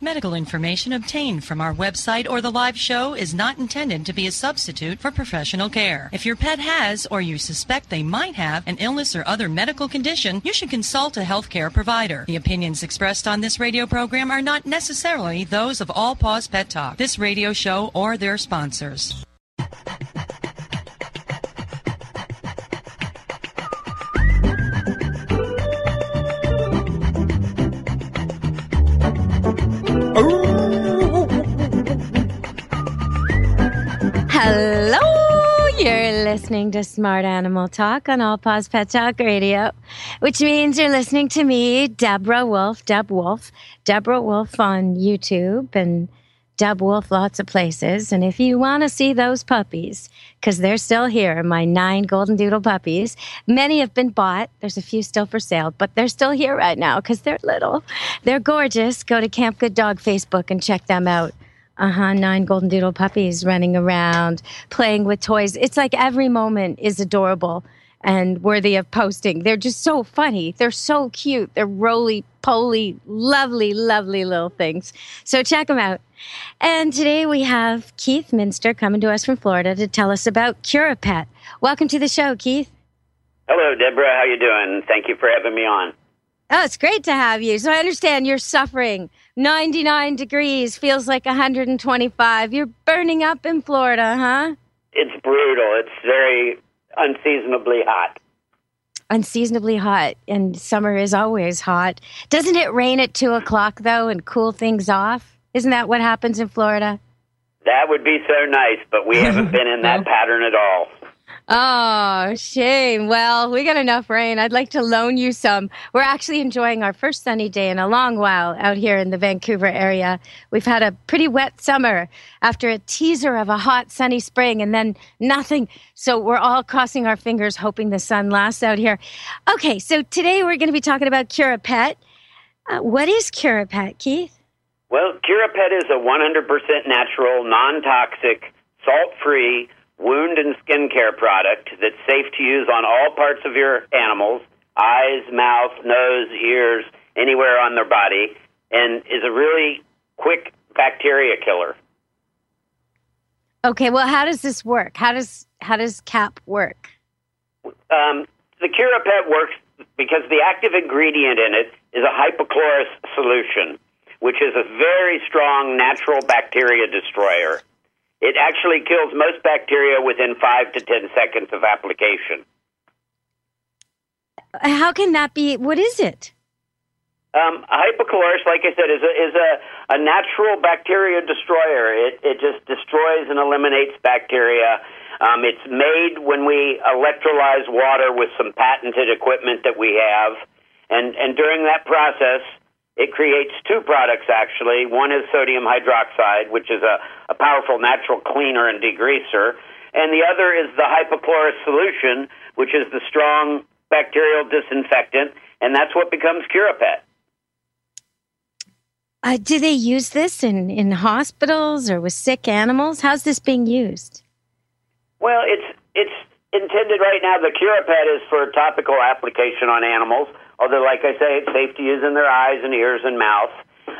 Medical information obtained from our website or the live show is not intended to be a substitute for professional care. If your pet has or you suspect they might have an illness or other medical condition, you should consult a healthcare provider. The opinions expressed on this radio program are not necessarily those of All Paws Pet Talk, this radio show, or their sponsors. Listening to Smart Animal Talk on All Paws Pet Talk Radio, which means you're listening to me, Deborah Wolf, Deb Wolf, Deborah Wolf on YouTube and Deb Wolf lots of places. And if you want to see those puppies, because they're still here, my nine golden doodle puppies, many have been bought. There's a few still for sale, but they're still here right now because they're little. They're gorgeous. Go to Camp Good Dog Facebook and check them out. Uh huh. Nine golden doodle puppies running around, playing with toys. It's like every moment is adorable and worthy of posting. They're just so funny. They're so cute. They're roly poly, lovely, lovely little things. So check them out. And today we have Keith Minster coming to us from Florida to tell us about CuraPet. Welcome to the show, Keith. Hello, Deborah. How you doing? Thank you for having me on. Oh, it's great to have you. So I understand you're suffering 99 degrees, feels like 125. You're burning up in Florida, huh? It's brutal. It's very unseasonably hot. Unseasonably hot, and summer is always hot. Doesn't it rain at 2 o'clock, though, and cool things off? Isn't that what happens in Florida? That would be so nice, but we haven't been in that pattern at all. Oh, shame. Well, we got enough rain. I'd like to loan you some. We're actually enjoying our first sunny day in a long while out here in the Vancouver area. We've had a pretty wet summer after a teaser of a hot, sunny spring and then nothing. So we're all crossing our fingers, hoping the sun lasts out here. Okay, so today we're going to be talking about CuraPet. Uh, what is CuraPet, Keith? Well, CuraPet is a 100% natural, non toxic, salt free, wound and skin care product that's safe to use on all parts of your animals eyes, mouth, nose, ears, anywhere on their body, and is a really quick bacteria killer. Okay, well, how does this work? How does how does CAP work? Um, the CuraPet works because the active ingredient in it is a hypochlorous solution, which is a very strong natural bacteria destroyer. It actually kills most bacteria within five to ten seconds of application. How can that be? What is it? Um, hypochlorous, like I said, is a, is a, a natural bacteria destroyer. It, it just destroys and eliminates bacteria. Um, it's made when we electrolyze water with some patented equipment that we have. And, and during that process, it creates two products, actually. One is sodium hydroxide, which is a, a powerful natural cleaner and degreaser. And the other is the hypochlorous solution, which is the strong bacterial disinfectant. And that's what becomes CuraPet. Uh, do they use this in, in hospitals or with sick animals? How's this being used? Well, it's it's intended right now. The CuraPet is for topical application on animals although, like I say, safety is in their eyes and ears and mouth.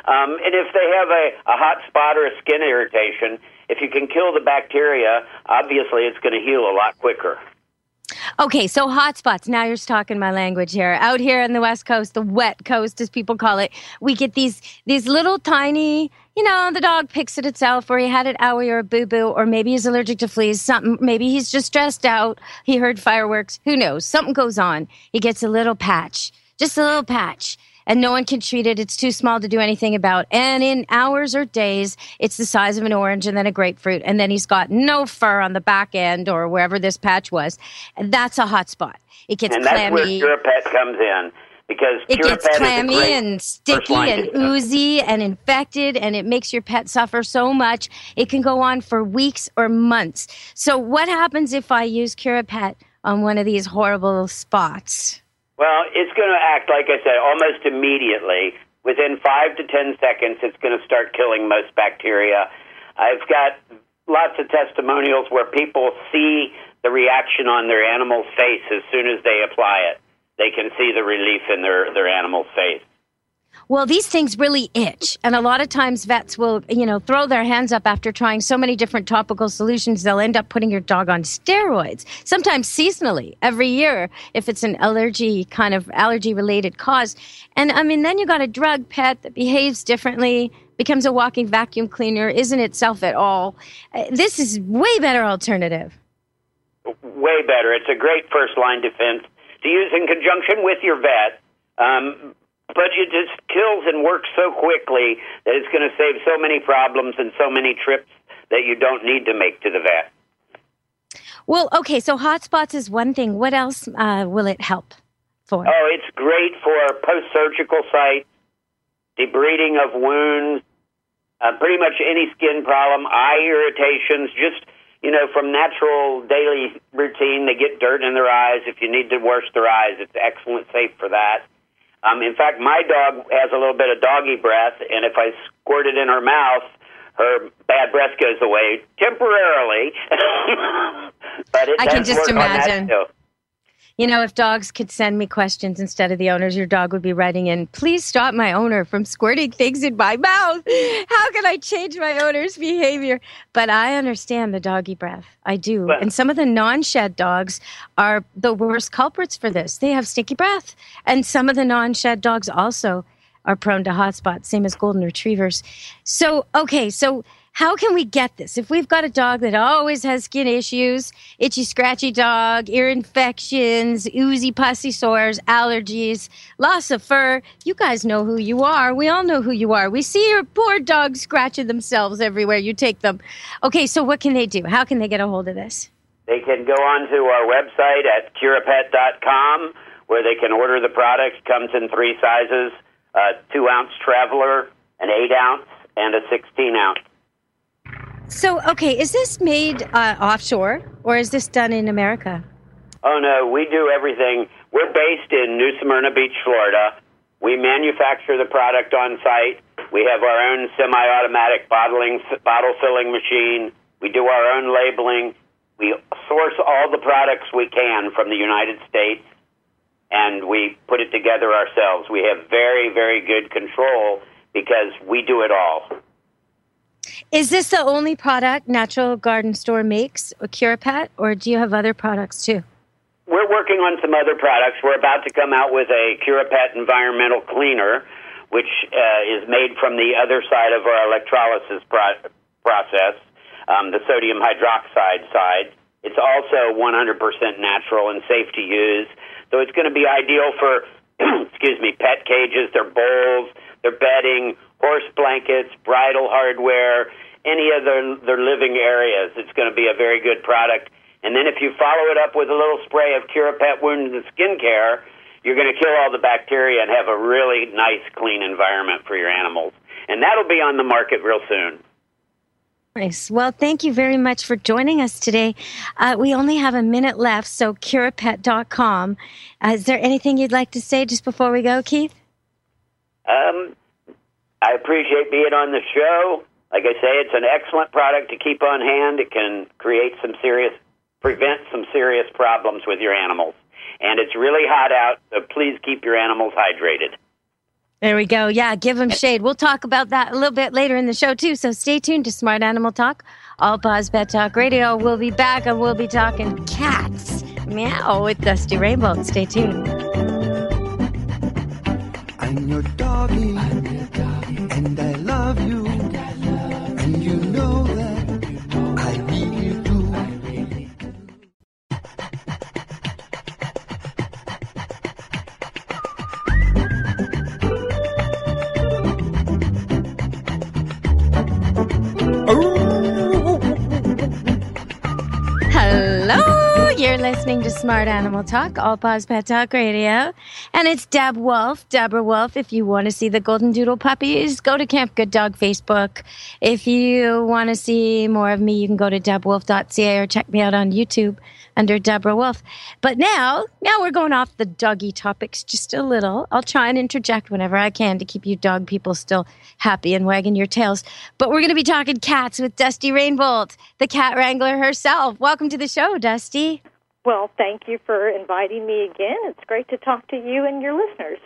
Um, and if they have a, a hot spot or a skin irritation, if you can kill the bacteria, obviously it's going to heal a lot quicker. Okay, so hot spots. Now you're talking my language here. Out here on the West Coast, the wet coast, as people call it, we get these these little tiny. You know, the dog picks at itself, or he had an owie or a boo boo, or maybe he's allergic to fleas. Something. Maybe he's just stressed out. He heard fireworks. Who knows? Something goes on. He gets a little patch just a little patch and no one can treat it. It's too small to do anything about. And in hours or days, it's the size of an orange and then a grapefruit. And then he's got no fur on the back end or wherever this patch was. And that's a hot spot. It gets and clammy. that's where pet comes in because it gets clammy and sticky and oozy and infected and it makes your pet suffer so much it can go on for weeks or months so what happens if i use curapet on one of these horrible spots well, it's going to act, like I said, almost immediately. Within five to ten seconds, it's going to start killing most bacteria. I've got lots of testimonials where people see the reaction on their animal's face as soon as they apply it. They can see the relief in their, their animal's face. Well, these things really itch. And a lot of times vets will, you know, throw their hands up after trying so many different topical solutions. They'll end up putting your dog on steroids, sometimes seasonally, every year, if it's an allergy kind of allergy related cause. And I mean, then you got a drug pet that behaves differently, becomes a walking vacuum cleaner, isn't itself at all. Uh, this is way better alternative. Way better. It's a great first line defense to use in conjunction with your vet. Um, but it just kills and works so quickly that it's going to save so many problems and so many trips that you don't need to make to the vet. Well, okay, so hotspots is one thing. What else uh, will it help for? Oh, it's great for post surgical sites, debriding of wounds, uh, pretty much any skin problem, eye irritations, just, you know, from natural daily routine. They get dirt in their eyes. If you need to wash their eyes, it's excellent, safe for that. Um, in fact, my dog has a little bit of doggy breath, and if I squirt it in her mouth, her bad breath goes away temporarily. but it I can just imagine. You know, if dogs could send me questions instead of the owners, your dog would be writing in, please stop my owner from squirting things in my mouth. How can I change my owner's behavior? But I understand the doggy breath. I do. Well, and some of the non shed dogs are the worst culprits for this. They have sticky breath. And some of the non shed dogs also are prone to hot spots, same as golden retrievers. So, okay, so how can we get this? If we've got a dog that always has skin issues, itchy, scratchy dog, ear infections, oozy, pussy sores, allergies, loss of fur, you guys know who you are. We all know who you are. We see your poor dogs scratching themselves everywhere you take them. Okay, so what can they do? How can they get a hold of this? They can go on to our website at curapet.com where they can order the product. Comes in three sizes a two ounce traveler, an eight ounce, and a 16 ounce. So, okay, is this made uh, offshore or is this done in America? Oh, no, we do everything. We're based in New Smyrna Beach, Florida. We manufacture the product on site. We have our own semi automatic bottling, bottle filling machine. We do our own labeling. We source all the products we can from the United States and we put it together ourselves. We have very, very good control because we do it all. Is this the only product Natural Garden Store makes, or CuraPet, or do you have other products too? We're working on some other products. We're about to come out with a CuraPet environmental cleaner, which uh, is made from the other side of our electrolysis pro- process, um, the sodium hydroxide side. It's also 100% natural and safe to use. So it's going to be ideal for, excuse me, pet cages, their bowls, their bedding, horse blankets, bridle hardware, any of their, their living areas. It's going to be a very good product. And then if you follow it up with a little spray of CuraPet wound and Skin Care, you're going to kill all the bacteria and have a really nice, clean environment for your animals. And that'll be on the market real soon. Nice. Well, thank you very much for joining us today. Uh, we only have a minute left, so curapet.com. Uh, is there anything you'd like to say just before we go, Keith? Um, I appreciate being on the show. Like I say, it's an excellent product to keep on hand. It can create some serious, prevent some serious problems with your animals. And it's really hot out, so please keep your animals hydrated. There we go. Yeah, give them shade. We'll talk about that a little bit later in the show, too. So stay tuned to Smart Animal Talk, All Paws Pet Talk Radio. We'll be back and we'll be talking cats. Meow with Dusty Rainbolt. Stay tuned. I'm your doggy, I'm your doggy. And I love you, to Smart Animal Talk, All Paws Pet Talk Radio. And it's Deb Wolf, Deborah Wolf. If you want to see the Golden Doodle puppies, go to Camp Good Dog Facebook. If you want to see more of me, you can go to debwolf.ca or check me out on YouTube under Deborah Wolf. But now, now we're going off the doggy topics just a little. I'll try and interject whenever I can to keep you dog people still happy and wagging your tails. But we're going to be talking cats with Dusty Rainbolt, the cat wrangler herself. Welcome to the show, Dusty. Well, thank you for inviting me again. It's great to talk to you and your listeners.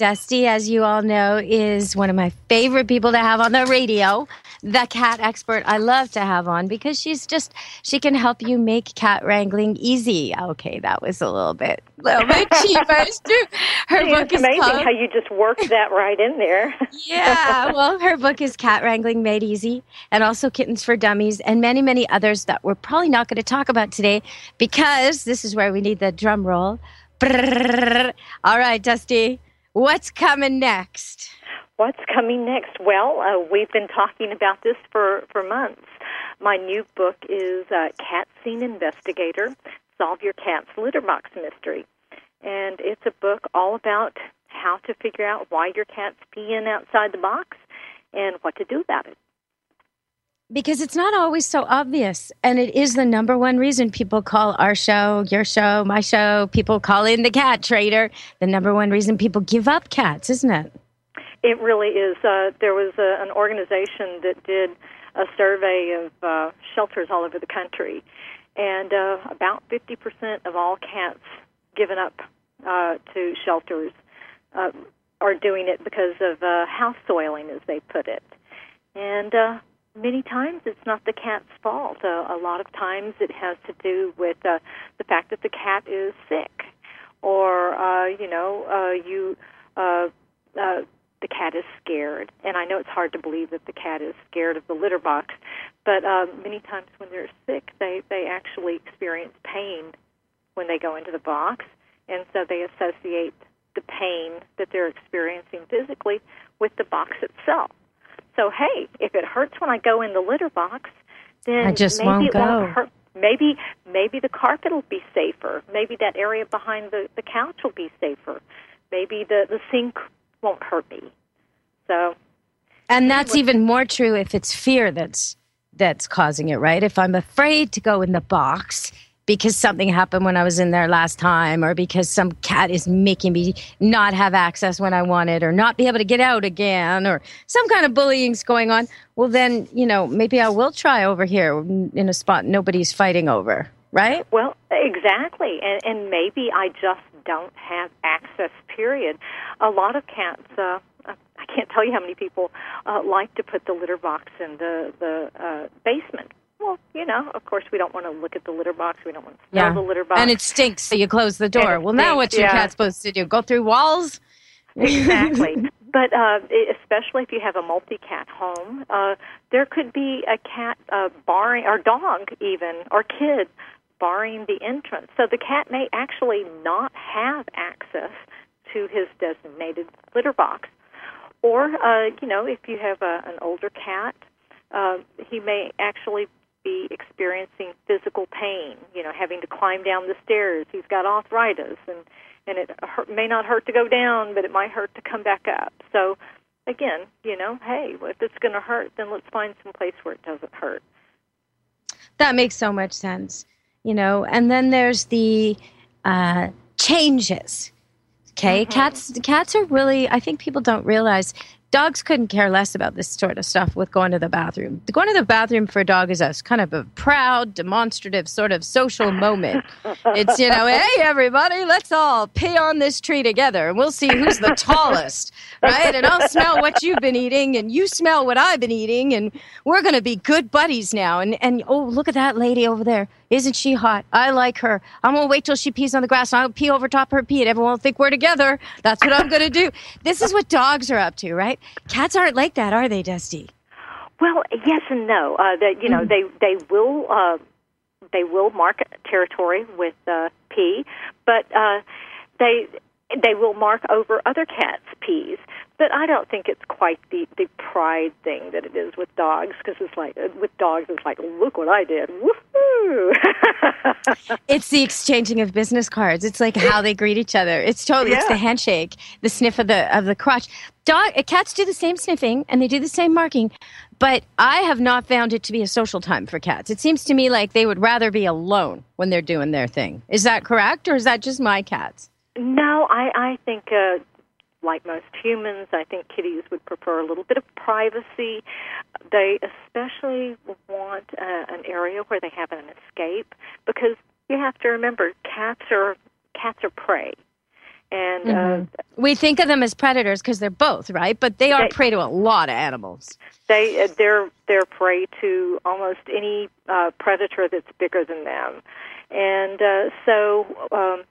Dusty, as you all know, is one of my favorite people to have on the radio, the cat expert I love to have on because she's just, she can help you make cat wrangling easy. Okay, that was a little bit, little bit cheap. Her book it's is amazing called, how you just worked that right in there. yeah, well, her book is Cat Wrangling Made Easy and also Kittens for Dummies and many, many others that we're probably not going to talk about today because this is where we need the drum roll. All right, Dusty. What's coming next? What's coming next? Well, uh, we've been talking about this for, for months. My new book is uh, Cat Scene Investigator Solve Your Cat's Litter Box Mystery. And it's a book all about how to figure out why your cat's peeing outside the box and what to do about it because it's not always so obvious. And it is the number one reason people call our show, your show, my show, people call in the cat trader, the number one reason people give up cats, isn't it? It really is. Uh, there was a, an organization that did a survey of uh, shelters all over the country, and uh, about 50% of all cats given up uh, to shelters uh, are doing it because of uh, house soiling, as they put it. And uh, many times it's not the cat's fault. Uh, a lot of times it has to do with uh, the fact that the cat is sick, or uh, you know, uh, you uh, uh, the cat is scared. And I know it's hard to believe that the cat is scared of the litter box, but uh, many times when they're sick, they they actually experience pain when they go into the box, and so they associate the pain that they're experiencing physically with the box itself. So hey, if it hurts when I go in the litter box, then I just maybe won't it go. won't hurt. Maybe maybe the carpet will be safer. Maybe that area behind the the couch will be safer. Maybe the the sink won't hurt me. So And that's even more true if it's fear that's that's causing it, right? If I'm afraid to go in the box, because something happened when I was in there last time, or because some cat is making me not have access when I want it, or not be able to get out again, or some kind of bullying's going on, well, then, you know, maybe I will try over here in a spot nobody's fighting over, right? Well, exactly. And, and maybe I just don't have access, period. A lot of cats, uh, I can't tell you how many people uh, like to put the litter box in the the uh, basement well, you know, of course, we don't want to look at the litter box. We don't want to smell yeah. the litter box. And it stinks, so you close the door. Well, stinks, now what's your yeah. cat supposed to do? Go through walls? Exactly. but uh, especially if you have a multi-cat home, uh, there could be a cat uh, barring, or dog even, or kid barring the entrance. So the cat may actually not have access to his designated litter box. Or, uh, you know, if you have a, an older cat, uh, he may actually be experiencing physical pain, you know, having to climb down the stairs. He's got arthritis, and and it hurt, may not hurt to go down, but it might hurt to come back up. So, again, you know, hey, if it's going to hurt, then let's find some place where it doesn't hurt. That makes so much sense, you know. And then there's the uh, changes. Okay, mm-hmm. cats. Cats are really. I think people don't realize dogs couldn't care less about this sort of stuff with going to the bathroom. Going to the bathroom for a dog is a kind of a proud, demonstrative sort of social moment. It's, you know, hey, everybody, let's all pee on this tree together and we'll see who's the tallest, right? And I'll smell what you've been eating and you smell what I've been eating and we're going to be good buddies now. And, and oh, look at that lady over there. Isn't she hot? I like her. I'm going to wait till she pees on the grass and I'll pee over top her pee and everyone will think we're together. That's what I'm going to do. This is what dogs are up to, right? Cats aren't like that, are they, Dusty? Well, yes and no. Uh, that you know, mm. they they will uh, they will mark territory with uh, pee, but uh, they they will mark over other cats' pees. But I don't think it's quite the the pride thing that it is with dogs because it's like with dogs it's like look what I did. Woohoo! it's the exchanging of business cards. It's like how they greet each other. It's totally yeah. it's the handshake, the sniff of the of the crotch. Dog uh, cats do the same sniffing and they do the same marking, but I have not found it to be a social time for cats. It seems to me like they would rather be alone when they're doing their thing. Is that correct, or is that just my cats? No, I I think uh, like most humans, I think kitties would prefer a little bit of privacy. They especially want uh, an area where they have an escape because you have to remember cats are cats are prey. And mm-hmm. uh, we think of them as predators because they're both right, but they are they, prey to a lot of animals. They uh, they're they're prey to almost any uh, predator that's bigger than them, and uh, so um,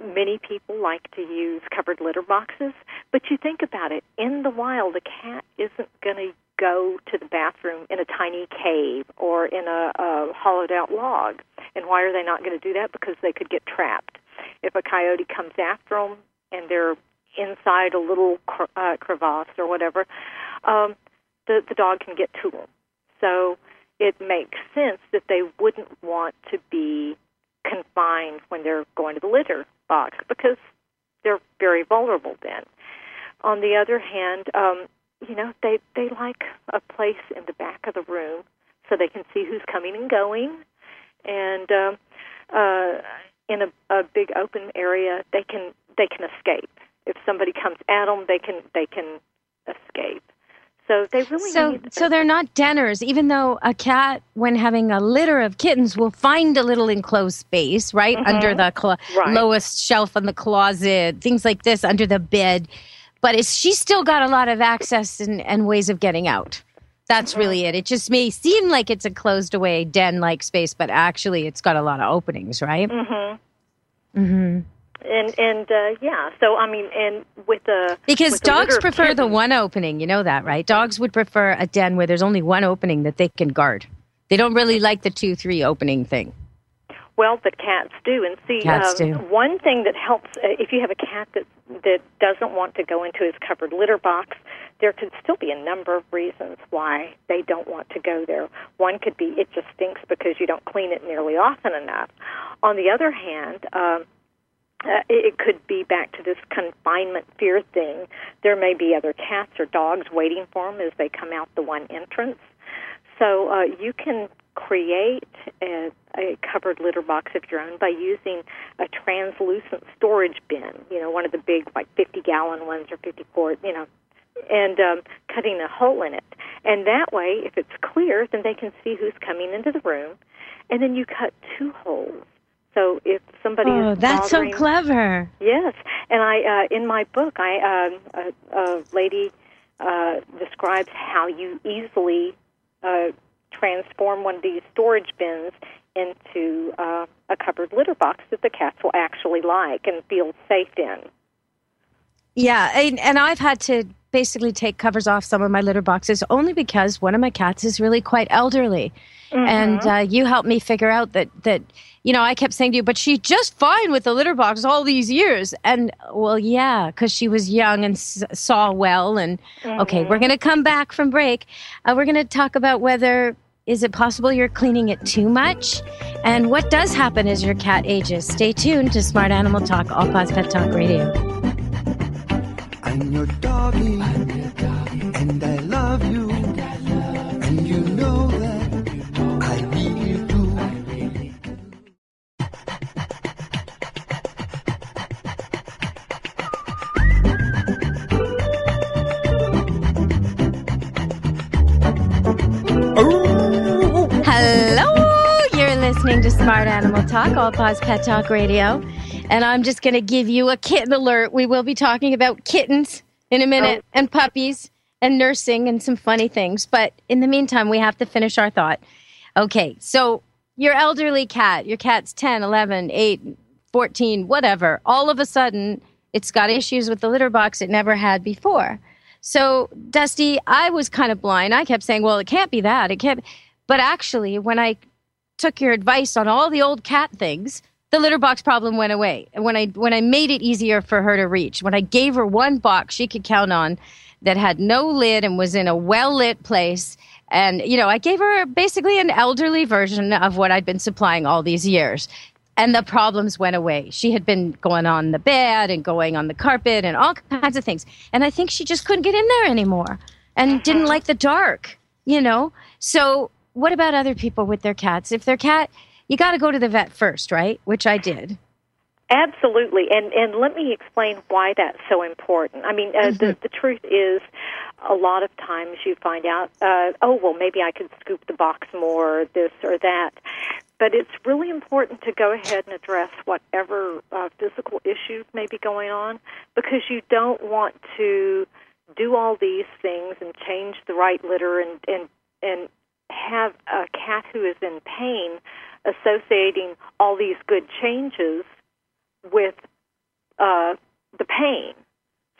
many people like to use covered litter boxes. But you think about it, in the wild, a cat isn't going to go to the bathroom in a tiny cave or in a, a hollowed out log. And why are they not going to do that? Because they could get trapped. If a coyote comes after them and they're inside a little uh, crevasse or whatever, um, the the dog can get to them. So it makes sense that they wouldn't want to be confined when they're going to the litter box because they're very vulnerable then. On the other hand, um, you know, they they like a place in the back of the room so they can see who's coming and going, and um, uh, in a, a big open area, they can they can escape. If somebody comes at them, they can they can escape. So they really so need. So they're not denners, even though a cat, when having a litter of kittens, will find a little enclosed space right mm-hmm. under the clo- right. lowest shelf in the closet, things like this under the bed. But it's, she's still got a lot of access and, and ways of getting out. That's mm-hmm. really it. It just may seem like it's a closed away den like space, but actually it's got a lot of openings, right? Mm-hmm. Mm-hmm and and uh, yeah, so I mean, and with the because with dogs the prefer the one opening, you know that, right? Dogs would prefer a den where there's only one opening that they can guard. They don't really like the two three opening thing. Well, but cats do, and see, cats um, do. one thing that helps uh, if you have a cat that that doesn't want to go into his covered litter box, there could still be a number of reasons why they don't want to go there. One could be it just stinks because you don't clean it nearly often enough. On the other hand. Um, uh, it could be back to this confinement fear thing. There may be other cats or dogs waiting for them as they come out the one entrance. So uh, you can create a, a covered litter box of your own by using a translucent storage bin. You know, one of the big, like 50 gallon ones or 50 quart. You know, and um, cutting a hole in it. And that way, if it's clear, then they can see who's coming into the room. And then you cut two holes so if somebody oh, that's so clever. Yes, and I uh, in my book, I um, a, a lady uh, describes how you easily uh, transform one of these storage bins into uh, a covered litter box that the cats will actually like and feel safe in. Yeah, and, and I've had to basically take covers off some of my litter boxes only because one of my cats is really quite elderly. Mm-hmm. And uh, you helped me figure out that that you know I kept saying to you, but she's just fine with the litter box all these years. And well, yeah, because she was young and s- saw well. And mm-hmm. okay, we're going to come back from break. Uh, we're going to talk about whether is it possible you're cleaning it too much, and what does happen as your cat ages. Stay tuned to Smart Animal Talk, All Paws Pet Talk Radio. I'm your doggy, I'm your doggy. and I love you, and you know that I really do. Hello, you're listening to Smart Animal Talk, All Paws Pet Talk Radio. And I'm just going to give you a kitten alert. We will be talking about kittens in a minute oh. and puppies and nursing and some funny things. But in the meantime, we have to finish our thought. Okay, so your elderly cat, your cat's 10, 11, 8, 14, whatever, all of a sudden it's got issues with the litter box it never had before. So, Dusty, I was kind of blind. I kept saying, well, it can't be that. It can't. But actually, when I took your advice on all the old cat things, the litter box problem went away. When I when I made it easier for her to reach, when I gave her one box she could count on that had no lid and was in a well lit place, and you know, I gave her basically an elderly version of what I'd been supplying all these years. And the problems went away. She had been going on the bed and going on the carpet and all kinds of things. And I think she just couldn't get in there anymore and didn't uh-huh. like the dark, you know? So, what about other people with their cats? If their cat you got to go to the vet first, right? Which I did. Absolutely, and and let me explain why that's so important. I mean, uh, mm-hmm. the the truth is, a lot of times you find out, uh, oh well, maybe I could scoop the box more, or this or that. but it's really important to go ahead and address whatever uh, physical issues may be going on because you don't want to do all these things and change the right litter and and and have a cat who is in pain associating all these good changes with uh, the pain.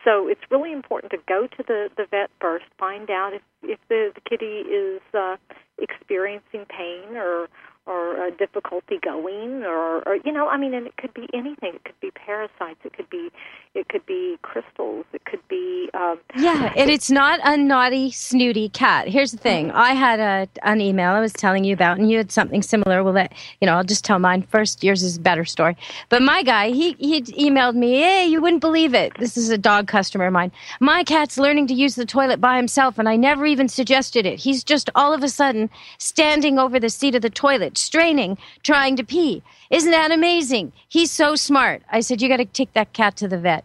So it's really important to go to the, the vet first, find out if, if the, the kitty is uh, experiencing pain or or uh, difficulty going or, or you know i mean and it could be anything. It could be parasites. It could be it could be crystals. It could be um, yeah and it's not a naughty snooty cat. Here's the thing. I had a an email i was telling you about and you had something similar. Well that you know i'll just tell mine first. Yours is a better story. But my guy he he emailed me hey you wouldn't believe it. This is a dog customer of mine. My cat's learning to use the toilet by himself and i never even suggested it. He's just all of a sudden standing over the seat of the toilet straining, trying to pee. Isn't that amazing? He's so smart. I said, You got to take that cat to the vet.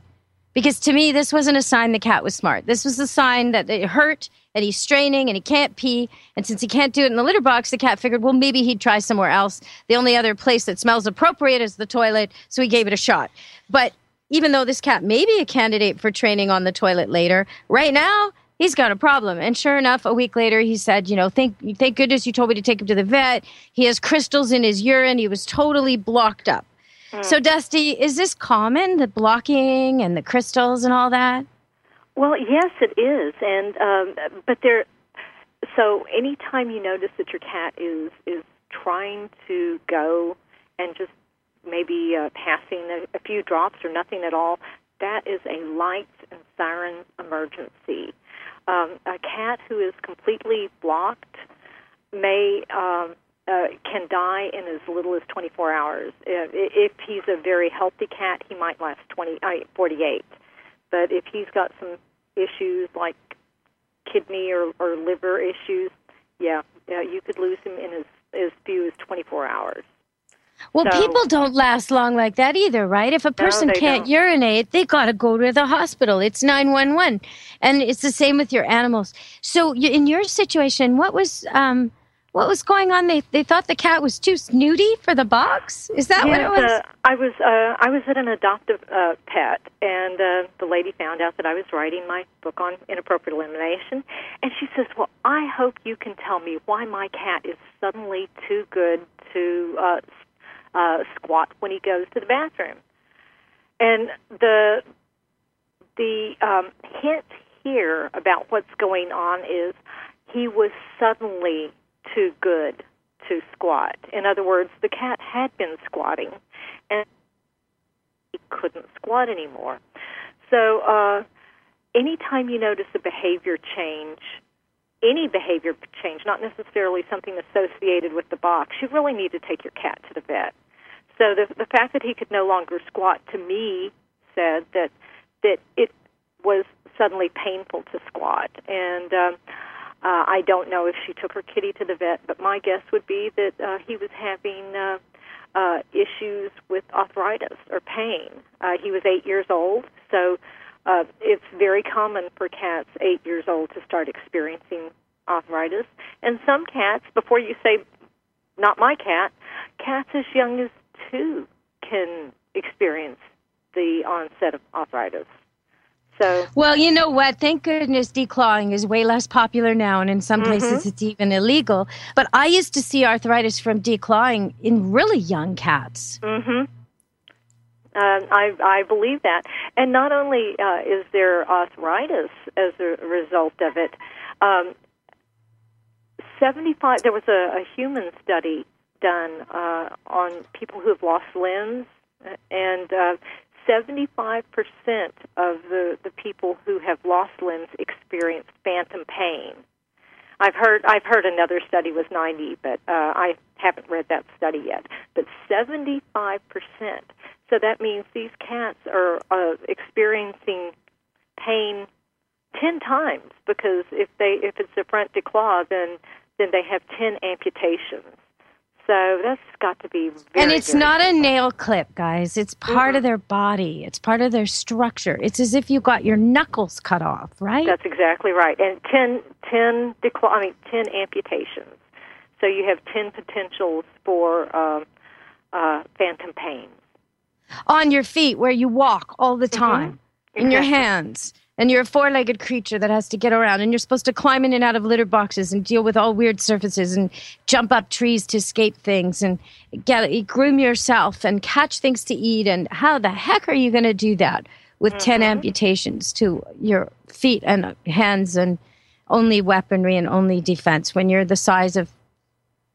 Because to me, this wasn't a sign the cat was smart. This was a sign that it hurt and he's straining and he can't pee. And since he can't do it in the litter box, the cat figured, well, maybe he'd try somewhere else. The only other place that smells appropriate is the toilet. So he gave it a shot. But even though this cat may be a candidate for training on the toilet later, right now, he's got a problem. And sure enough, a week later, he said, you know, thank, thank goodness you told me to take him to the vet. He has crystals in his urine. He was totally blocked up. Mm. So, Dusty, is this common, the blocking and the crystals and all that? Well, yes, it is. And, um, but there, so anytime you notice that your cat is, is trying to go and just maybe uh, passing a, a few drops or nothing at all, that is a lights and siren emergency. Um, a cat who is completely blocked may um, uh, can die in as little as 24 hours. If he's a very healthy cat, he might last 20, uh, 48. But if he's got some issues like kidney or, or liver issues, yeah, yeah, you could lose him in as as few as 24 hours. Well, so, people don't last long like that either, right? If a person no, can't don't. urinate, they got to go to the hospital. It's 911. And it's the same with your animals. So, in your situation, what was um, what was going on? They they thought the cat was too snooty for the box. Is that yes, what it was? Uh, I was uh, I was at an adoptive uh, pet, and uh, the lady found out that I was writing my book on inappropriate elimination, and she says, "Well, I hope you can tell me why my cat is suddenly too good to uh, uh, squat when he goes to the bathroom. And the the um, hint here about what's going on is he was suddenly too good to squat. In other words, the cat had been squatting and he couldn't squat anymore. So, uh, anytime you notice a behavior change, any behavior change, not necessarily something associated with the box, you really need to take your cat to the vet. So the the fact that he could no longer squat to me said that that it was suddenly painful to squat, and um, uh, I don't know if she took her kitty to the vet, but my guess would be that uh, he was having uh, uh, issues with arthritis or pain. Uh, he was eight years old, so uh, it's very common for cats eight years old to start experiencing arthritis. And some cats, before you say, not my cat, cats as young as two can experience the onset of arthritis. So, well, you know what? Thank goodness declawing is way less popular now, and in some mm-hmm. places it's even illegal. But I used to see arthritis from declawing in really young cats. Mm-hmm. Uh, I, I believe that. And not only uh, is there arthritis as a result of it, um, 75, there was a, a human study done uh, on people who have lost limbs, and uh, 75% of the, the people who have lost limbs experience phantom pain. I've heard I've heard another study was 90, but uh, I haven't read that study yet. But 75%. So that means these cats are uh, experiencing pain 10 times because if they if it's a front declaw, then then they have 10 amputations. So that's got to be And it's not a nail clip, guys. It's part mm-hmm. of their body. It's part of their structure. It's as if you got your knuckles cut off, right? That's exactly right. And 10, 10 decl- I mean 10 amputations. So you have 10 potentials for um, uh, phantom pain. On your feet, where you walk all the mm-hmm. time, in your hands. And you're a four legged creature that has to get around, and you're supposed to climb in and out of litter boxes and deal with all weird surfaces and jump up trees to escape things and get groom yourself and catch things to eat. And how the heck are you going to do that with 10 mm-hmm. amputations to your feet and hands and only weaponry and only defense when you're the size of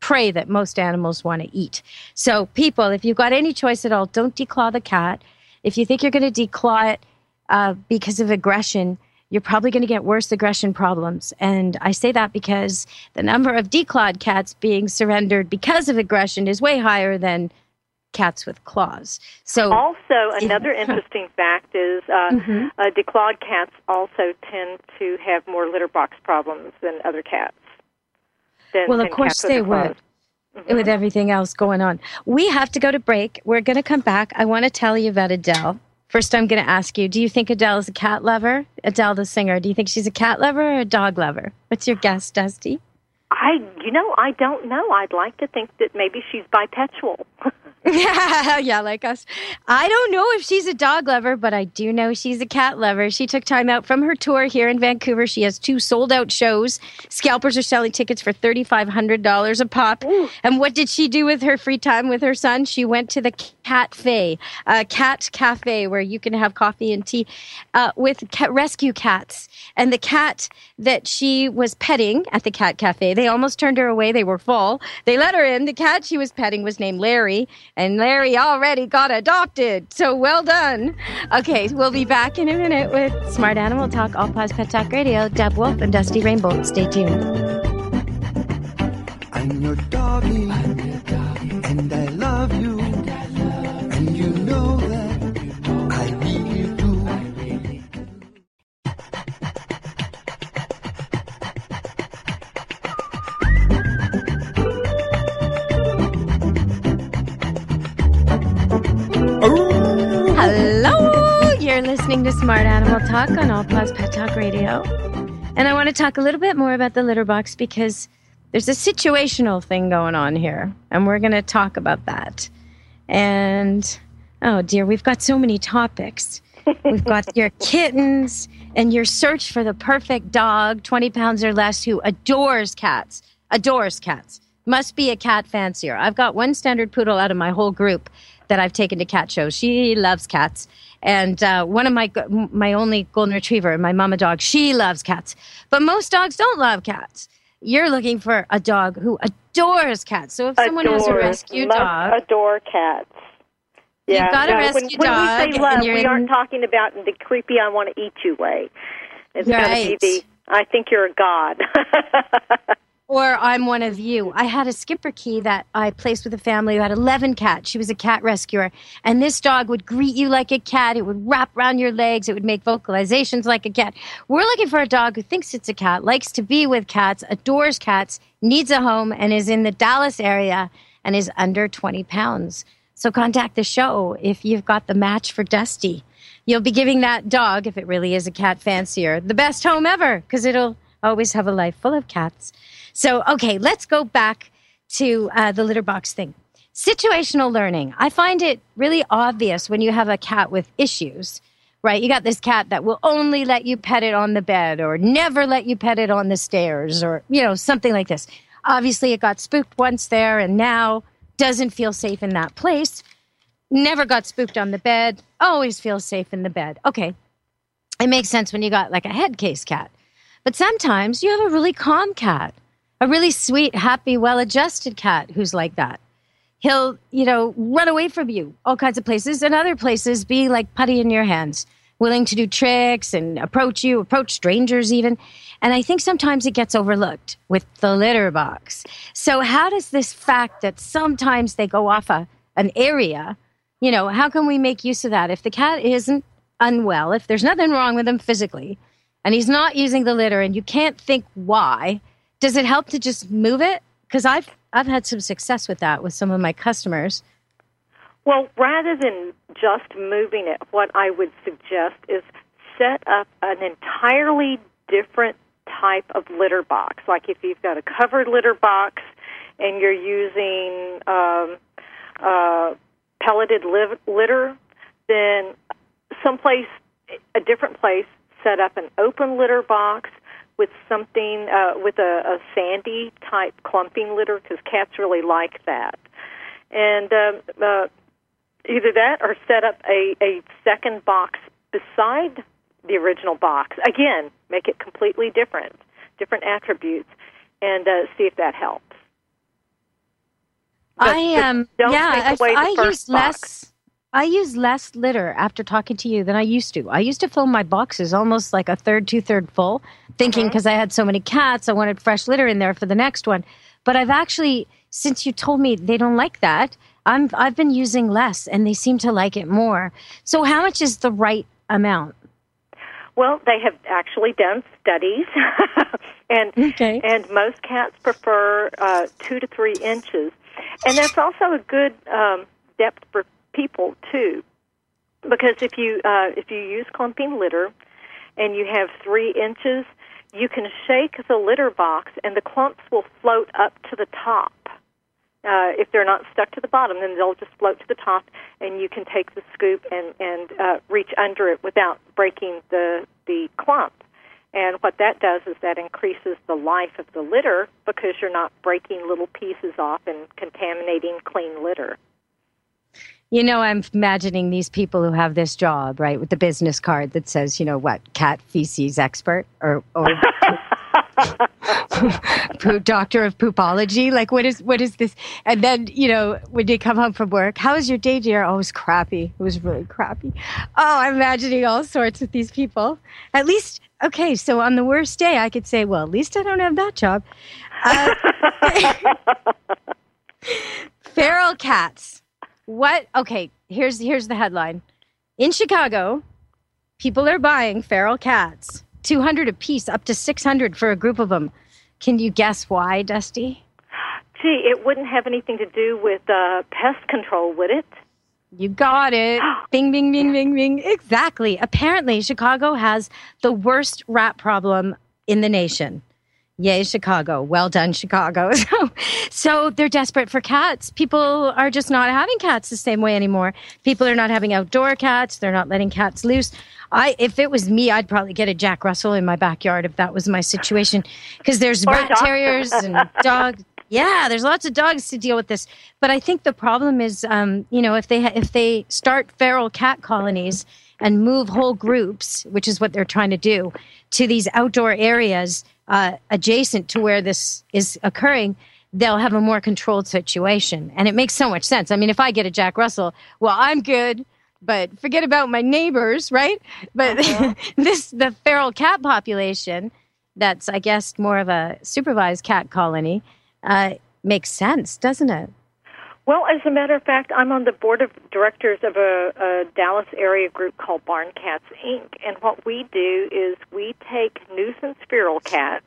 prey that most animals want to eat. So, people, if you've got any choice at all, don't declaw the cat. If you think you're going to declaw it uh, because of aggression, you're probably going to get worse aggression problems. And I say that because the number of declawed cats being surrendered because of aggression is way higher than cats with claws. So, Also, another interesting fact is uh, Mm-hmm. uh, declawed cats also tend to have more litter box problems than other cats. Than, well, of course they would. Mm-hmm. With everything else going on, we have to go to break. We're going to come back. I want to tell you about Adele. First, I'm going to ask you: Do you think Adele is a cat lover? Adele, the singer. Do you think she's a cat lover or a dog lover? What's your guess, Dusty? I, you know, I don't know. I'd like to think that maybe she's bipexual. yeah, yeah, like us. I don't know if she's a dog lover, but I do know she's a cat lover. She took time out from her tour here in Vancouver. She has two sold out shows. Scalpers are selling tickets for $3,500 a pop. And what did she do with her free time with her son? She went to the Catfé, a cat cafe where you can have coffee and tea uh, with cat rescue cats. And the cat that she was petting at the cat cafe, they almost turned her away. They were full. They let her in. The cat she was petting was named Larry, and Larry already got adopted. So well done. Okay, we'll be back in a minute with Smart Animal Talk, All Paws Pet Talk Radio, Deb Wolf, and Dusty Rainbolt. Stay tuned. I'm your doggy, and I love you, Talk on All Paws Pet Talk Radio. And I want to talk a little bit more about the litter box because there's a situational thing going on here, and we're going to talk about that. And oh dear, we've got so many topics. We've got your kittens and your search for the perfect dog, 20 pounds or less, who adores cats, adores cats, must be a cat fancier. I've got one standard poodle out of my whole group that I've taken to cat shows. She loves cats. And uh, one of my my only golden retriever, my mama dog, she loves cats. But most dogs don't love cats. You're looking for a dog who adores cats. So if someone has a rescue dog, adore cats. You've got a rescue when, dog, When we say and love, you're we in- aren't talking about in the creepy "I want to eat you" way. It's got to Right. be the "I think you're a god." or I'm one of you. I had a schipperke that I placed with a family who had 11 cats. She was a cat rescuer. And this dog would greet you like a cat. It would wrap around your legs. It would make vocalizations like a cat. We're looking for a dog who thinks it's a cat, likes to be with cats, adores cats, needs a home, and is in the Dallas area and is under 20 pounds. So contact the show if you've got the match for Dusty. You'll be giving that dog, if it really is a cat fancier, the best home ever because it'll always have a life full of cats. So, okay, let's go back to uh, the litter box thing. Situational learning. I find it really obvious when you have a cat with issues, right? You got this cat that will only let you pet it on the bed or never let you pet it on the stairs or, you know, something like this. Obviously, it got spooked once there and now doesn't feel safe in that place. Never got spooked on the bed, always feels safe in the bed. Okay, it makes sense when you got like a head case cat. But sometimes you have a really calm cat, a really sweet, happy, well adjusted cat who's like that. He'll, you know, run away from you all kinds of places, and other places be like putty in your hands, willing to do tricks and approach you, approach strangers even. And I think sometimes it gets overlooked with the litter box. So, how does this fact that sometimes they go off a, an area, you know, how can we make use of that? If the cat isn't unwell, if there's nothing wrong with him physically, and he's not using the litter and you can't think why, does it help to just move it? Because I've I've had some success with that with some of my customers. well, rather than just moving it, what I would suggest is set up an entirely different type of litter box. Like if you've got a covered litter box and you're using um, uh, pelleted liv- litter, then someplace, a different place, set up an open litter box with something uh, with a, a sandy type clumping litter because cats really like that, and um, uh, either that or set up a, a second box beside the original box. Again, make it completely different, different attributes, and uh, see if that helps. But- I but um yeah, I, I use box. less I use less litter after talking to you than I used to. I used to fill my boxes almost like a third, two third full, thinking Mm-hmm. because I had so many cats, I wanted fresh litter in there for the next one. But I've actually, since you told me they don't like that, I'm I've been using less, and they seem to like it more. So, how much is the right amount? Well, they have actually done studies, and Okay. and most cats prefer uh, two to three inches, and that's also a good um, depth for people too, because if you uh, if you use clumping litter, and you have three inches, you can shake the litter box, and the clumps will float up to the top. Uh, if they're not stuck to the bottom, then they'll just float to the top, and you can take the scoop and and uh, reach under it without breaking the the clump. And what that does is that increases the life of the litter because you're not breaking little pieces off and contaminating clean litter. You know, I'm imagining these people who have this job, right, with the business card that says, you know, what, cat feces expert or, or doctor of poopology. Like, what is what is this? And then, you know, when you come home from work, how was your day, dear? Oh, it was crappy. It was really crappy. Oh, I'm imagining all sorts with these people. At least, okay, so on the worst day, I could say, well, at least I don't have that job. Uh, feral cats. What? Okay, here's here's the headline. In Chicago, people are buying feral cats, 200 a piece, up to 600 for a group of them. Can you guess why, Dusty? Gee, it wouldn't have anything to do with uh, pest control, would it? You got it. Bing, bing, bing, bing, bing. Exactly. Apparently, Chicago has the worst rat problem in the nation. Yay, Chicago. Well done, Chicago. So, so they're desperate for cats. People are just not having cats the same way anymore. People are not having outdoor cats. They're not letting cats loose. I, if it was me, I'd probably get a Jack Russell in my backyard if that was my situation. Because there's Or rat terriers and dogs. Yeah, there's lots of dogs to deal with this. But I think the problem is, um, you know, if they ha- if they start feral cat colonies and move whole groups, which is what they're trying to do, to these outdoor areas uh, adjacent to where this is occurring, they'll have a more controlled situation. And it makes so much sense. I mean, if I get a Jack Russell, well, I'm good. But forget about my neighbors, right? But this the feral cat population, that's I guess more of a supervised cat colony, uh, makes sense, doesn't it? Well, as a matter of fact, I'm on the board of directors of a, a Dallas area group called Barn Cats Inc. And what we do is we take nuisance feral cats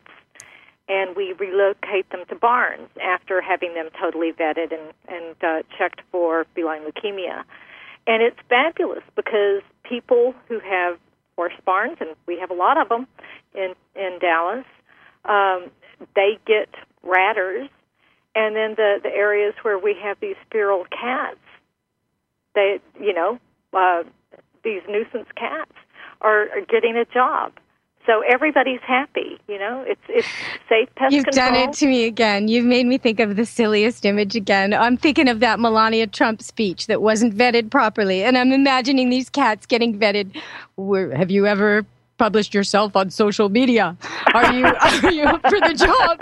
and we relocate them to barns after having them totally vetted and, and uh, checked for feline leukemia. And it's fabulous because people who have horse barns, and we have a lot of them in, in Dallas, um, they get ratters and then the the areas where we have these feral cats, they you know uh, these nuisance cats are, are getting a job. So everybody's happy, you know. It's it's safe pest You've control. done it to me again. You've made me think of the silliest image again. I'm thinking of that Melania Trump speech that wasn't vetted properly, and I'm imagining these cats getting vetted. Have you ever published yourself on social media? Are you are you up for the job?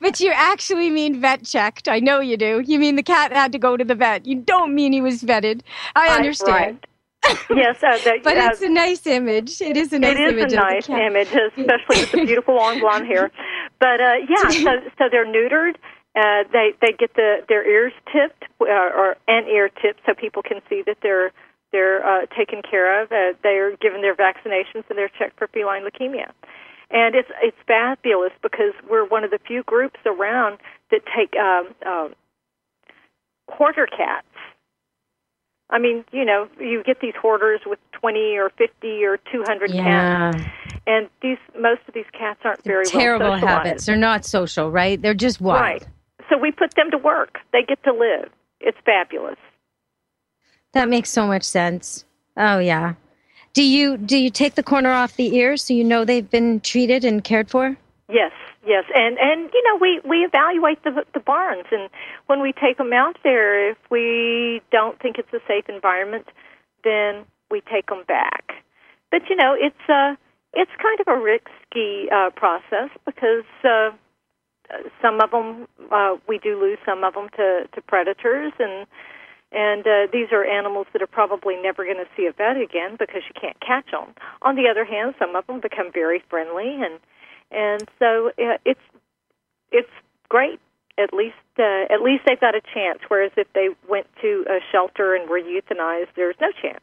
But you actually mean vet checked. I know you do. You mean the cat had to go to the vet. You don't mean he was vetted. I understand. right. yes, uh, the, But uh, it's a nice image. It is a nice image. it is image. a nice image, especially with the beautiful long blonde hair. But uh, yeah, so so they're neutered. Uh, they they get the their ears tipped uh, or an ear tipped so people can see that they're they're uh, taken care of. Uh, they're given their vaccinations and they're checked for feline leukemia. And it's it's fabulous because we're one of the few groups around that take um, um, hoarder cats. I mean, you know, you get these hoarders with 20 or 50 or 200 cats, and these most of these cats aren't very terrible well habits. They're not social, right? They're just wild. Right. so we put them to work. They get to live. It's fabulous. That makes so much sense. Oh yeah. Do you do you take the corner off the ear so you know they've been treated and cared for? Yes, yes, and and you know we we evaluate the the barns, and when we take them out there, if we don't think it's a safe environment, then we take them back. But you know it's uh it's kind of a risky uh, process because uh, some of them uh, we do lose some of them to to predators and and uh, these are animals that are probably never going to see a vet again because you can't catch them. On the other hand, some of them become very friendly, and and so uh, it's it's great. At least uh, at least they've got a chance. Whereas if they went to a shelter and were euthanized, there's no chance.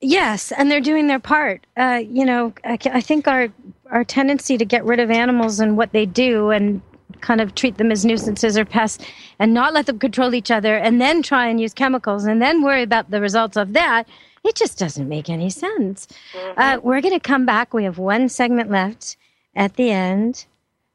Yes, and they're doing their part. Uh, you know, I, I think our our tendency to get rid of animals and what they do and kind of treat them as nuisances or pests and not let them control each other and then try and use chemicals and then worry about the results of that, it just doesn't make any sense. Mm-hmm. Uh, we're going to come back. We have one segment left at the end.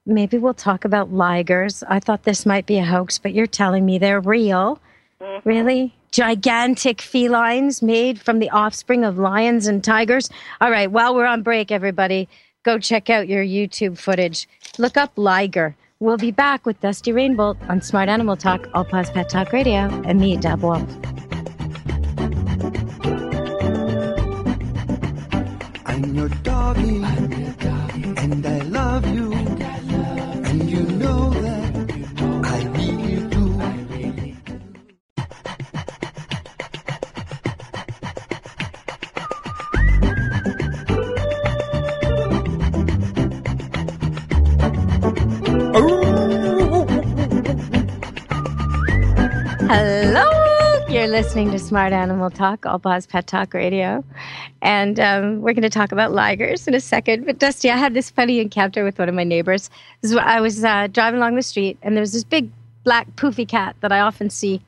Maybe we'll talk about ligers. I thought this might be a hoax, but you're telling me they're real. Mm-hmm. Really? Gigantic felines made from the offspring of lions and tigers. All right, while we're on break, everybody, go check out your YouTube footage. Look up liger. We'll be back with Dusty Rainbolt on Smart Animal Talk, All Paws Pet Talk Radio, and me, Deb Wolf. I'm your doggy, and I love you, Hello, you're listening to Smart Animal Talk, All Paws Pet Talk Radio, and um, we're going to talk about ligers in a second. But Dusty, I had this funny encounter with one of my neighbors. I was uh, driving along the street, and there was this big black poofy cat that I often see,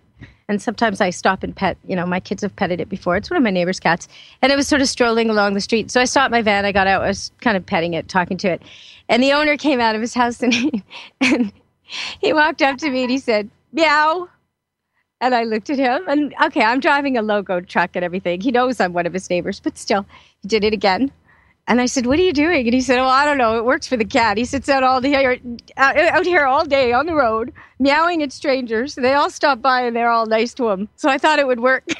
and sometimes I stop and pet. You know, my kids have petted it before. It's one of my neighbor's cats, and it was sort of strolling along the street. So I stopped my van. I got out. I was kind of petting it, talking to it, and the owner came out of his house, and he, and he walked up to me and he said, "Meow." And I looked at him, and okay, I'm driving a logo truck and everything. He knows I'm one of his neighbors, but still, he did it again. And I said, "What are you doing?" And he said, "Oh, I don't know. It works for the cat. He sits out all day, out, out here all day on the road, meowing at strangers. They all stop by, and they're all nice to him. So I thought it would work."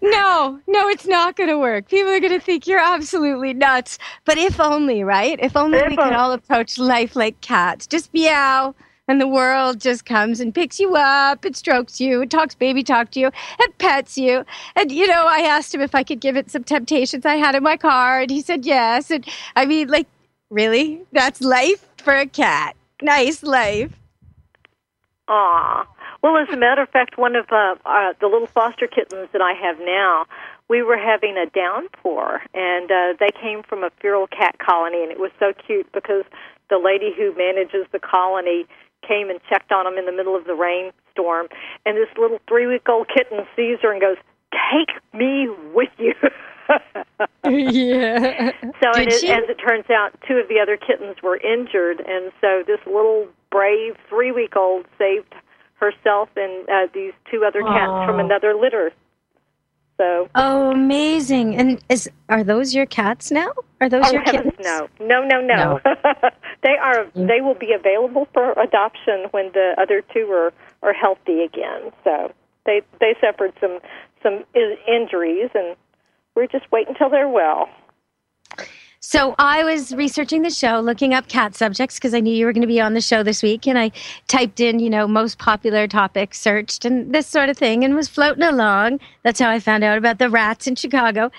no, no, it's not going to work. People are going to think you're absolutely nuts. But if only, right? If only If we could all approach life like cats. Just meow. And the world just comes and picks you up, it strokes you, it talks baby talk to you, it pets you. And, you know, I asked him if I could give it some temptations I had in my car, and he said yes. And I mean, like, really? That's life for a cat. Nice life. Aw. Well, as a matter of fact, one of uh, uh, the little foster kittens that I have now, we were having a downpour, and uh, they came from a feral cat colony, and it was so cute because the lady who manages the colony came and checked on them in the middle of the rainstorm, and this little three-week-old kitten sees her and goes, "Take me with you." yeah. So, Did and it, she? as it turns out, two of the other kittens were injured, and so this little brave three-week-old saved herself and uh, these two other cats from another litter. So, Oh, amazing! And is are those your cats now? Are those oh your heavens, kittens? no, no, no, no. they are. Mm. They will be available for adoption when the other two are are healthy again. So they they suffered some some i- injuries, and we're just waiting until they're well. So I was researching the show, looking up cat subjects because I knew you were going to be on the show this week, and I typed in, you know, most popular topics, searched, and this sort of thing, and was floating along. That's how I found out about the rats in Chicago.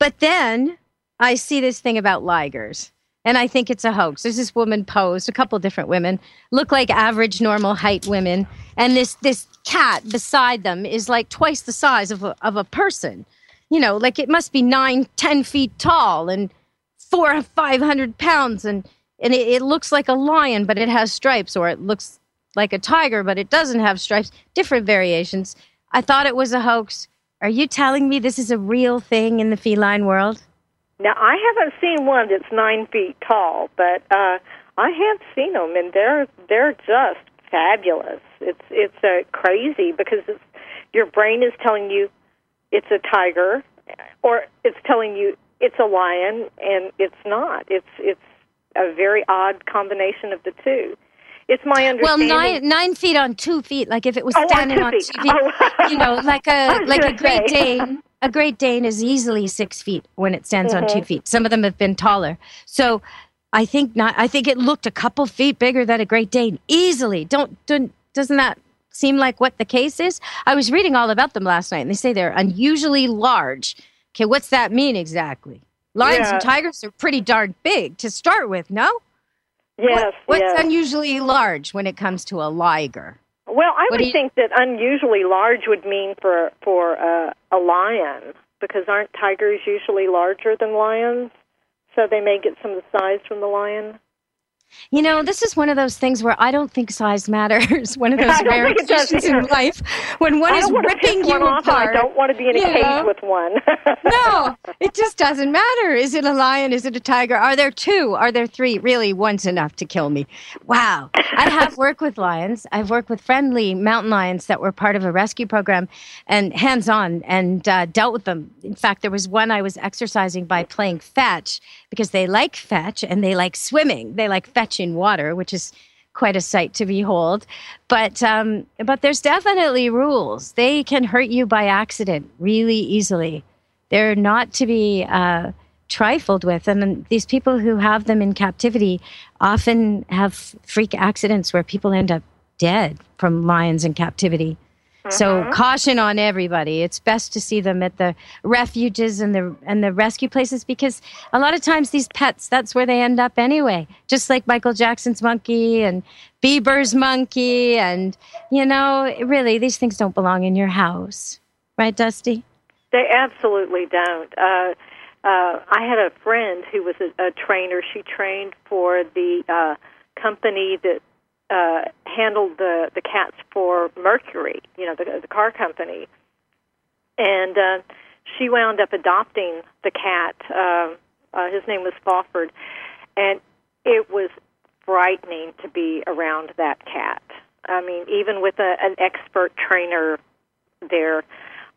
But then I see this thing about ligers, and I think it's a hoax. There's this woman posed, a couple different women, look like average normal height women, and this this cat beside them is like twice the size of a, of a person. You know, like it must be nine, ten feet tall, and four or five hundred pounds and and it, it looks like a lion but it has stripes or it looks like a tiger but it doesn't have stripes. Different variations. I thought it was a hoax. Are you telling me this is a real thing in the feline world? Now, I haven't seen one that's nine feet tall, but uh, I have seen them, and they're they're just fabulous. It's it's uh, crazy because it's, your brain is telling you it's a tiger, or it's telling you it's a lion, and it's not. It's it's a very odd combination of the two. It's my understanding. Well, nine nine feet on two feet. Like if it was Oh, on standing two on two feet, Oh. you know, like a like a Great say. Dane. A Great Dane is easily six feet when it stands on two Mm-hmm. feet. Some of them have been taller. So I think not. I think it looked a couple feet bigger than a Great Dane easily. Don't, don't doesn't that seem like what the case is? I was reading all about them last night, and they say they're unusually large. Okay, what's that mean exactly? Lions Yeah. and tigers are pretty darn big to start with. No. yes, What- what's yes. unusually large when it comes to a liger? Well, I What would you- think that unusually large would mean for for uh, a lion because aren't tigers usually larger than lions? So they may get some of the size from the lion. You know, this is one of those things where I don't think size matters. One of those rare think it does occasions in life when one is don't want to ripping you off, apart. I don't want to be in a cage know? with one. no, it just doesn't matter. Is it a lion? Is it a tiger? Are there two? Are there three? Really, one's enough to kill me. Wow. I have worked with lions. I've worked with friendly mountain lions that were part of a rescue program and hands on and uh, dealt with them. In fact, there was one I was exercising by playing fetch because they like fetch and they like swimming. They like fetch in water, which is quite a sight to behold. But um, but there's definitely rules. They can hurt you by accident really easily. They're not to be uh, trifled with. And these people who have them in captivity often have freak accidents where people end up dead from lions in captivity. So caution on everybody. It's best to see them at the refuges and the and the rescue places because a lot of times these pets that's where they end up anyway. Just like Michael Jackson's monkey and Bieber's monkey and you know, really these things don't belong in your house. Right, Dusty? They absolutely don't. Uh, uh, I had a friend who was a, a trainer. She trained for the uh, company that uh, handled the the cats for Mercury. You know, the the car company, and uh, she wound up adopting the cat. Uh, uh, his name was Spofford, and it was frightening to be around that cat. I mean, even with a, an expert trainer there,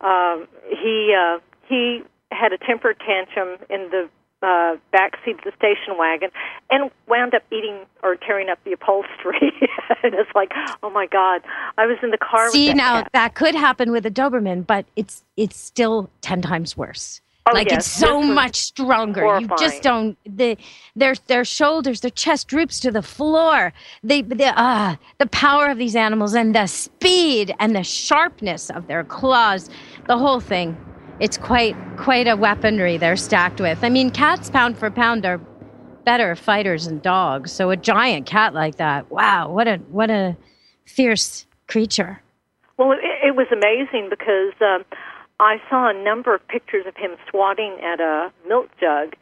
um, he uh, he had a temper tantrum in the uh, back seat of the station wagon and wound up eating or tearing up the upholstery. and it's like, oh my God, I was in the car See that now cat. that could happen with a Doberman, but it's it's still ten times worse. Oh, like yes, it's so this much stronger. You just don't the their their shoulders, their chest droops to the floor. They the ah the power of these animals and the speed and the sharpness of their claws, the whole thing. It's quite quite a weaponry they're stacked with. I mean, cats pound for pound are better fighters than dogs. So a giant cat like that, wow, what a what a fierce creature. Well, it, it was amazing because um, I saw a number of pictures of him swatting at a milk jug,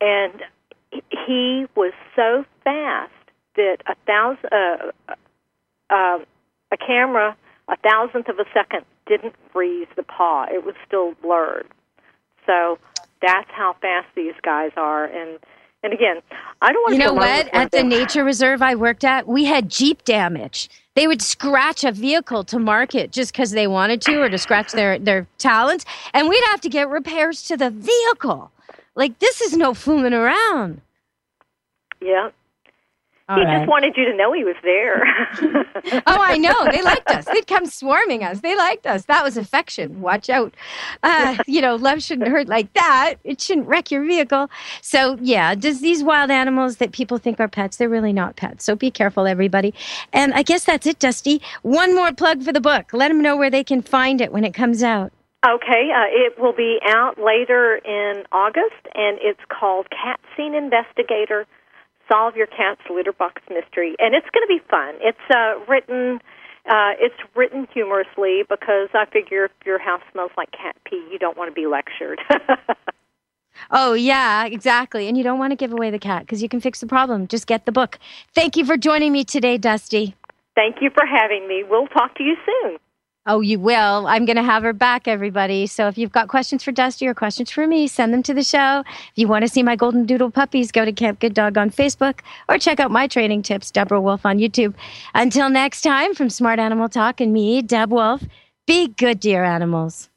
and he was so fast that a thousand uh, uh, a camera a thousandth of a second didn't freeze the paw; it was still blurred. So that's how fast these guys are, and and again, I don't want You to know what? At the nature reserve I worked at, we had Jeep damage. They would scratch a vehicle to market just because they wanted to or to scratch their, their talons, and we'd have to get repairs to the vehicle. Like, this is no fooling around. yeah, All he right. just wanted you to know he was there. oh, I know. They liked us. They'd come swarming us. They liked us. That was affection. Watch out. Uh, you know, love shouldn't hurt like that. It shouldn't wreck your vehicle. So, yeah, does these wild animals that people think are pets, they're really not pets. So be careful, everybody. And I guess that's it, Dusty. One more plug for the book. Let them know where they can find it when it comes out. Okay, uh, it will be out later in August, and it's called Cat Scene Investigator Solve Your Cat's Litter Box Mystery. And it's going to be fun. It's uh, written. Uh, it's written humorously because I figure if your house smells like cat pee, you don't want to be lectured. Oh, yeah, exactly. And you don't want to give away the cat because you can fix the problem. Just get the book. Thank you for joining me today, Dusty. Thank you for having me. We'll talk to you soon. Oh, you will. I'm going to have her back, everybody. So if you've got questions for Dusty or questions for me, send them to the show. If you want to see my golden doodle puppies, go to Camp Good Dog on Facebook or check out my training tips, Deborah Wolf on YouTube. Until next time, from Smart Animal Talk and me, Deb Wolf, be good, dear animals.